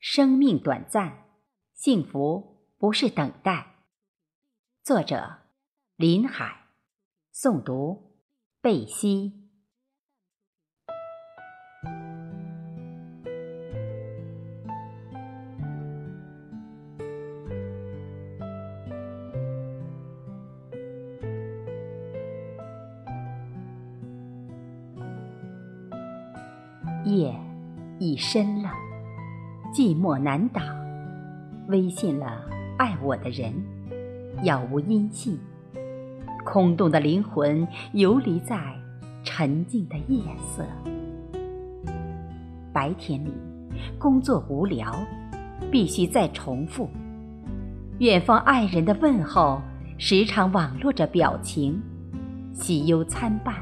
生命短暂，幸福不是等待。作者：林海，诵读：贝西。夜已深了。寂寞难挡，微信了爱我的人，杳无音信。空洞的灵魂游离在沉静的夜色。白天里工作无聊，必须再重复。远方爱人的问候，时常网络着表情，喜忧参半，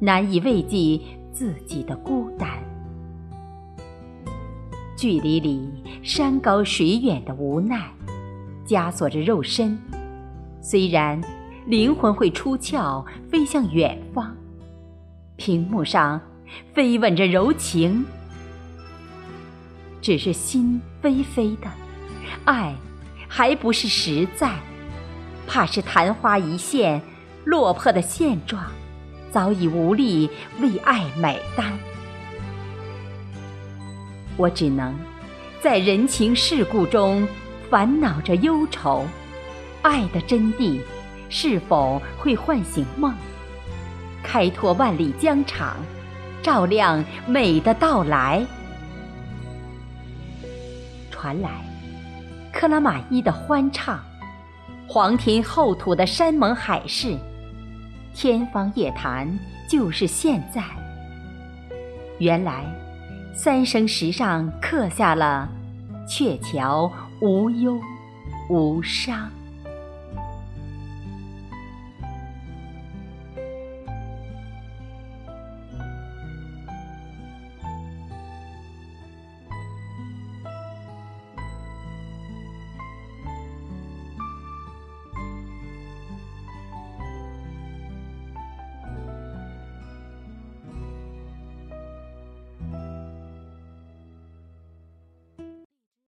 难以慰藉自己的孤单。距离里山高水远的无奈，枷锁着肉身。虽然灵魂会出窍，飞向远方，屏幕上飞吻着柔情，只是心飞飞的，爱还不是实在，怕是昙花一现，落魄的现状早已无力为爱买单。我只能在人情世故中烦恼着忧愁，爱的真谛是否会唤醒梦，开拓万里疆场，照亮美的到来？传来克拉玛依的欢唱，黄庭厚土的山盟海誓，天方夜谭就是现在。原来。三生石上刻下了“鹊桥无忧无伤”。